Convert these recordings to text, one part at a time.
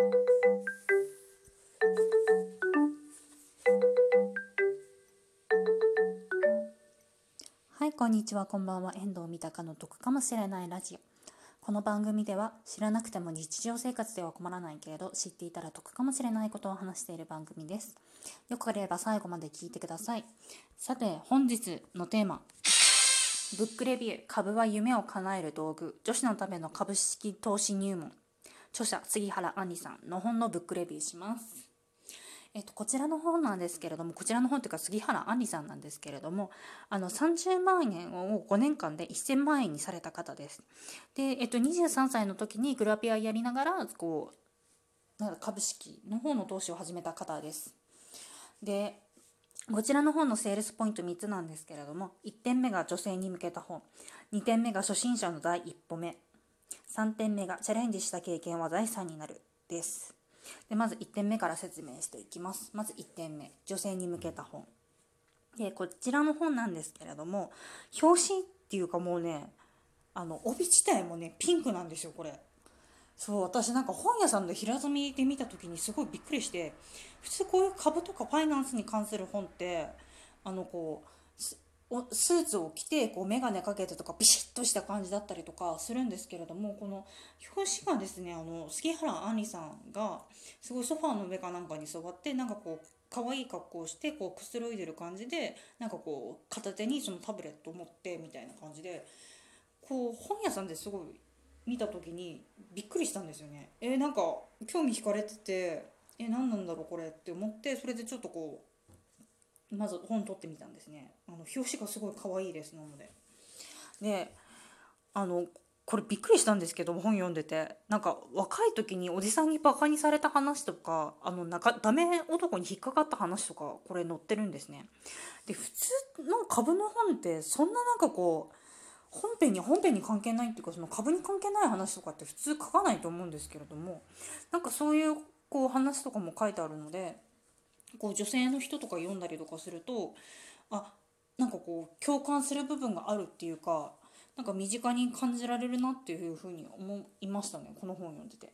はいこんにちは。こんばんは。遠藤三鷹の得かもしれないラジオ。この番組では知らなくても日常生活では困らないけれど知っていたら得かもしれないことを話している番組です。よければ最後まで聞いてください。さて本日のテーマ。ブックレビュー株は夢を叶える道具。女子のための株式投資入門。著者杉原杏里さんの本のブックレビューしますえっと、こちらの本なんですけれどもこちらの本というか杉原杏里さんなんですけれどもあの30万円を5年間で1000万円にされた方です。で、えっと、23歳の時にグラビアやりながらこうなんか株式の方の投資を始めた方です。でこちらの本のセールスポイント3つなんですけれども1点目が女性に向けた本2点目が初心者の第一歩目3点目がチャレンジした経験は財産になるです。でまず1点目から説明していきます。まず1点目女性に向けた本。でこちらの本なんですけれども表紙っていうかもうねあの帯自体もねピンクなんですよこれ。そう私なんか本屋さんの平積みで見た時にすごいびっくりして普通こういう株とかファイナンスに関する本ってあのこうスーツを着てこう眼鏡かけてとかビシッとした感じだったりとかするんですけれどもこの表紙がですねあの杉原杏里さんがすごいソファーの上かなんかに座ってなんかこう可愛い格好をしてこうくつろいでる感じでなんかこう片手にそのタブレットを持ってみたいな感じでこう本屋さんですごい見た時にびっくりしたんですよね。え、なんか興味惹かれててえ何なんだろうこれって思ってそれでちょっとこうまず本取ってみたんですね。あの表紙がすごい可愛いです。なので。であのこれびっくりしたんですけど本読んでて。なんか若い時におじさんにバカにされた話とかあのなんかダメ男に引っかかった話とかこれ載ってるんですね。で普通の株の本ってそんななんかこう本編に本編に関係ないっていうかその株に関係ない話とかって普通書かないと思うんですけれどもなんかそういうこう話とかも書いてあるのでこう女性の人とか読んだりとかするとあなんかこう共感する部分があるっていうかなんか身近に感じられるなっていうふうに思いましたねこの本を読んでて。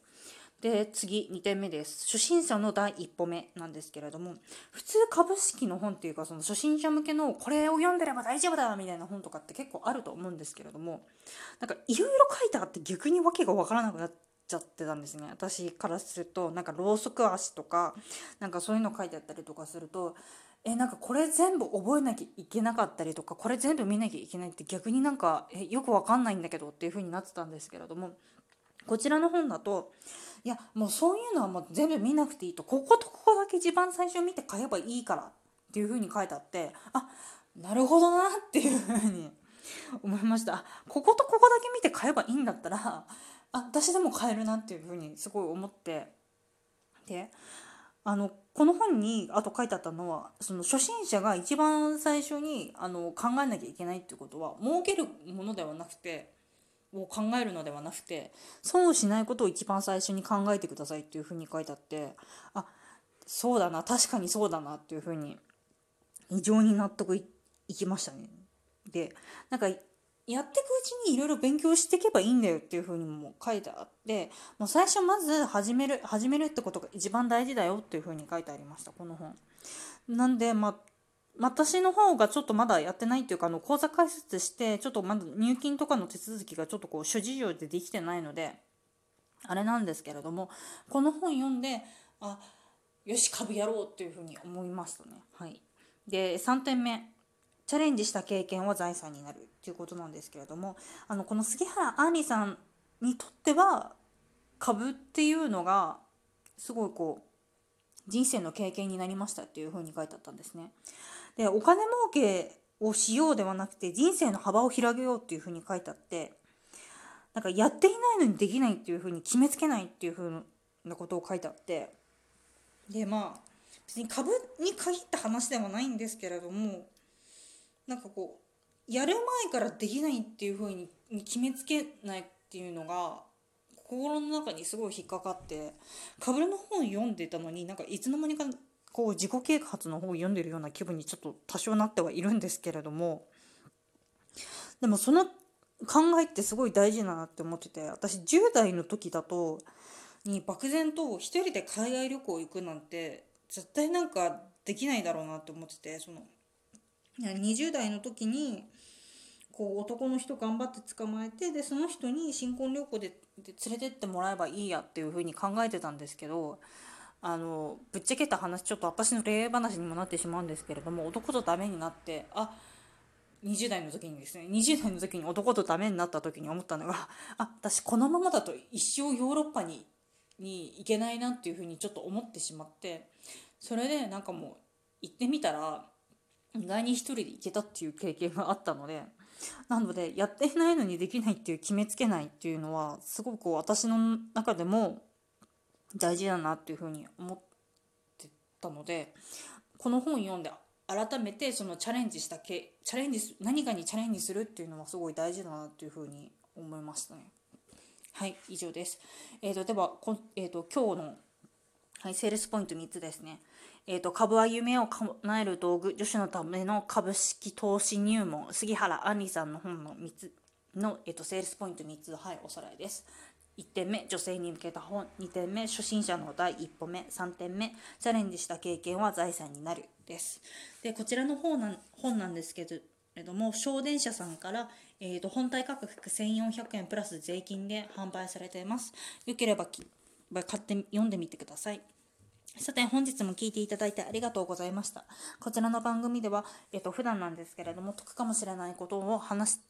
で次2点目です初心者の第一歩目なんですけれども普通株式の本っていうかその初心者向けのこれを読んでれば大丈夫だみたいな本とかって結構あると思うんですけれどもなんかいろいろ書いてあって逆に訳が分からなくなっちゃってたんですね。私からするとなんかろうそく足とかなんかそういうの書いてあったりとかするとえなんかこれ全部覚えなきゃいけなかったりとかこれ全部見なきゃいけないって逆になんかえよくわかんないんだけどっていう風になってたんですけれどもこちらの本だといやもうそういうのはもう全部見なくていいとこことここだけ一番最初見て買えばいいからっていう風に書いてあってあなるほどなっていう風に思いました。こことここだけ見て買えばいいんだったらあ私でも買えるなっていうふうにすごい思ってであのこの本にあと書いてあったのはその初心者が一番最初にあの考えなきゃいけないっていうことは儲けるものではなくてを考えるのではなくて損をしないことを一番最初に考えてくださいっていうふうに書いてあってあそうだな確かにそうだなっていうふうに異常に納得いきましたね。でなんかやっていくうちにいろいろ勉強していけばいいんだよっていうふうにも書いてあってもう最初まず始める始めるってことが一番大事だよっていうふうに書いてありましたこの本。なんでまあ私の方がちょっとまだやってないっていうかあの口座開設してちょっとまだ入金とかの手続きがちょっとこう諸事情でできてないのであれなんですけれどもこの本読んであよし株やろうっていうふうに思いましたね。はい、で3点目チャレンジした経験は財産になるっていうことなんですけれどもあのこの杉原杏里さんにとっては株っていうのがすごいこう人生の経験になりましたっていうふうに書いてあったんですね。でお金儲けをしようではなくて人生の幅を広げようっていうふうに書いてあってなんかやっていないのにできないっていうふうに決めつけないっていうふうなことを書いてあってでまあ別に株に限った話ではないんですけれどもなんかこうやる前からできないっていう風に決めつけないっていうのが心の中にすごい引っかかってかぶれの本読んでたのになんかいつの間にかこう自己啓発の本を読んでるような気分にちょっと多少なってはいるんですけれどもでもその考えってすごい大事だなって思ってて私10代の時だとに漠然と一人で海外旅行行くなんて絶対なんかできないだろうなって思っててその20代の時にこう男の人頑張って捕まえてでその人に新婚旅行でで連れてってもらえばいいやっていうふうに考えてたんですけどあのぶっちゃけた話ちょっと私の恋愛話にもなってしまうんですけれども男とダメになってあ20代の時にですね20代の時に男とダメになった時に思ったのがあ私このままだと一生ヨーロッパにに行けないなっていうふうにちょっと思ってしまってそれでなんかもう行ってみたら意外に一人で行けたっていう経験があったのでなのでやっていないのにできないっていう決めつけないっていうのはすごく私の中でも大事だなっていうふうに思ってたのでこの本読んで改めてそのチャレンジしたけチャレンジ何かにチャレンジするっていうのはすごい大事だなっていうふうに思いましたね。はい以上です。えーと、ではこ、えーと、今日の、はい、セールスポイント3つですね。えーと、株は夢を叶える道具女子のための株式投資入門。杉原杏里さんの本の3つの、えー、とセールスポイント3つはいおさらいです。1点目女性に向けた本2点目初心者の第一歩目。3点目チャレンジした経験は財産になるです。でこちらの本なん本なんですけれども小電車さんから、えーと、本体価格1400円プラス税金で販売されています。よければ買って読んでみてください。さて本日も聞いていただいてありがとうございました。こちらの番組では、えっと、普段なんですけれども、得かもしれないことを話し、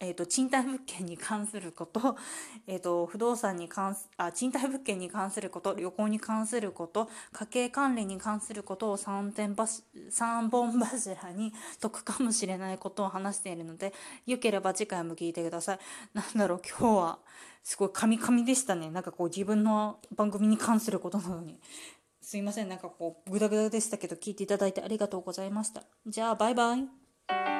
えーと、賃貸物件に関すること,、えーと、不動産に関すあ賃貸物件に関すること旅行に関すること家計管理に関することを 3, 点3本柱に得かもしれないことを話しているのでよければ次回も聞いてください。なんだろう今日はすごいカミカミでしたねなんかこう自分の番組に関することなのに。すいませんなんかこうグダグダでしたけど聞いていただいてありがとうございました。じゃあバイバイ。